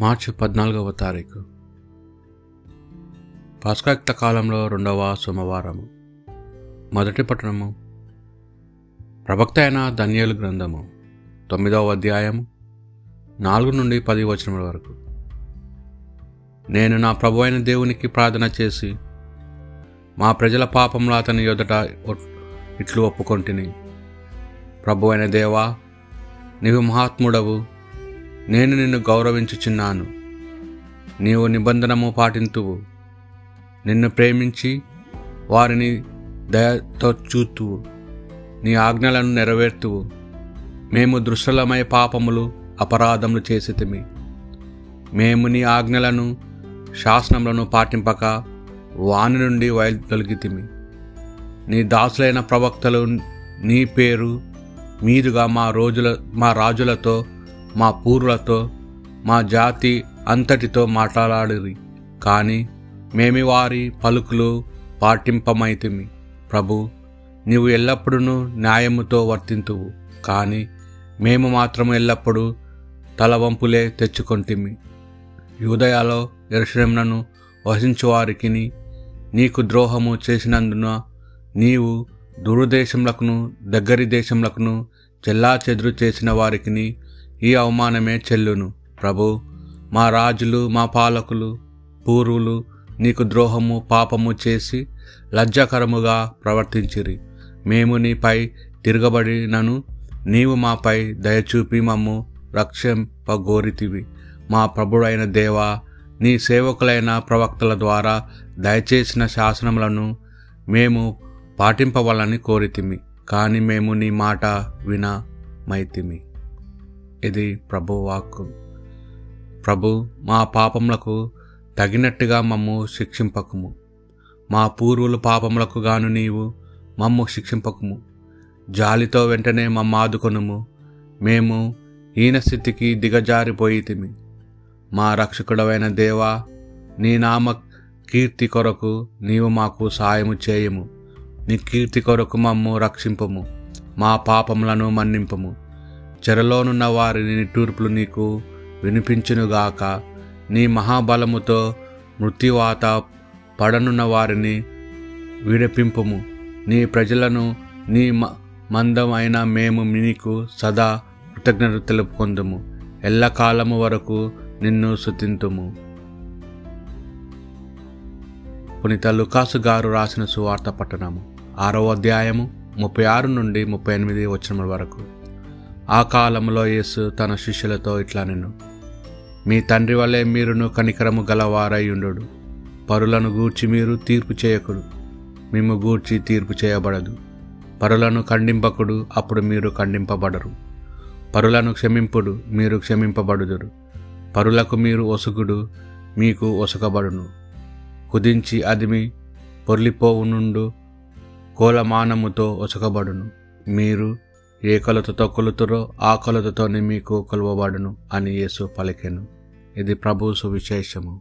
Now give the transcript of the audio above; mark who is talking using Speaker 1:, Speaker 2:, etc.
Speaker 1: మార్చి పద్నాలుగవ తారీఖు. పాస్కాక్త కాలంలో రెండవ సోమవారము. మొదటి పట్టణము. ప్రవక్త అయిన ధన్యలు గ్రంథము తొమ్మిదవ అధ్యాయము నాలుగు నుండి పది వచనముల వరకు. నేను నా ప్రభు అయిన దేవునికి ప్రార్థన చేసి మా ప్రజల పాపంలో అతని ఎదుట ఇట్లు ఒప్పుకొంటిని. ప్రభు అయిన దేవా నీవు మహాత్ముడవు. నేను నిన్ను గౌరవించుచున్నాను. నీవు నిబంధనము పాటింతువు. నిన్ను ప్రేమించి వారిని దయతో చూతువు. నీ ఆజ్ఞలను నెరవేర్తువు. మేము దృశ్యలమై పాపములు అపరాధములు చేసితిమి. మేము నీ ఆజ్ఞలను శాసనములను పాటింపక వాని నుండి వైదొలిగితిమి నీ దాసులైన ప్రవక్తలు నీ పేరు మీదుగా మా రోజుల మా రాజులతో మా పూర్వులతో మా జాతి అంతటితో మాట్లాడిరి. కానీ మేమి వారి పలుకులు పాటింపమైతిమి. ప్రభు నీవు ఎల్లప్పుడూ న్యాయముతో వర్తింతువు. కానీ మేము మాత్రం ఎల్లప్పుడూ తలవంపులే తెచ్చుకొంటిమి. యూదయాలో ఎరుషలేములను వహించువారికి నీకు ద్రోహము చేసినందున నీవు దూరదేశములకును దగ్గరి దేశములకును చెల్లా చెదురు చేసిన వారికి ఈ అవమానమే చెల్లును. ప్రభు మా రాజులు మా పాలకులు పూర్వులు నీకు ద్రోహము పాపము చేసి లజ్జకరముగా ప్రవర్తించిరి. మేము నీపై తిరగబడినను నీవు మాపై దయచూపి మమ్ము రక్షింపగోరితివి. మా ప్రభుడైన దేవా నీ సేవకులైన ప్రవక్తల ద్వారా దయచేసిన శాసనములను మేము పాటింపవాలని కోరితిమి. కానీ మేము నీ మాట వినమైతిమి. ఇది ప్రభువాక్కు ప్రభు మా పాపములకు తగినట్టుగా మమ్ము శిక్షింపకుము. మా పూర్వుల పాపములకు గాను నీవు మమ్ము శిక్షింపకుము. జాలితో వెంటనే మమ్మాదుకొనుము మేము ఈయన స్థితికి దిగజారిపోయితిమి. మా రక్షకుడవైన దేవా నీ నామ కీర్తి కొరకు నీవు మాకు సాయము చేయము. నీ కీర్తి కొరకు మమ్ము రక్షింపము. మా పాపములను మన్నింపము. చెరలోనున్న వారి నిట్టూర్పులు నీకు వినిపించునుగాక. నీ మహాబలముతో మృత్యువాత పడనున్న వారిని విడిపింపుము. నీ ప్రజలను నీ మ- మందం అయిన మేము నీకు సదా కృతజ్ఞత తెలుపుకొందుము. ఎల్లకాలము వరకు నిన్ను శుతింతుము పునీత లుకాసు గారు రాసిన సువార్త పట్టణము. ఆరవ అధ్యాయము ముప్పై ఆరు నుండి ముప్పై ఎనిమిది వచనముల వరకు. ఆ కాలంలో యేసు తన శిష్యులతో ఇట్లా నేను మీ తండ్రి వలె మీరును కనికరము గలవారయ్యుండు పరులను గూర్చి మీరు తీర్పు చేయకుడు. మేము గూర్చి తీర్పు చేయబడదు. పరులను ఖండింపకుడు అప్పుడు మీరు ఖండింపబడరు. పరులను క్షమింపుడు మీరు క్షమింపబడుదురు. పరులకు మీరు ఒసుగుడు మీకు ఒసకబడును కుదించి అదిమి పొర్లిపోవునుండు కోలమానముతో ఒసకబడును మీరు ఏ కొలతతో కొలుతురో ఆ కొలతతోనే మీకు కొలువబడును అని యేసు పలికెను. ఇది ప్రభు సువిశేషము.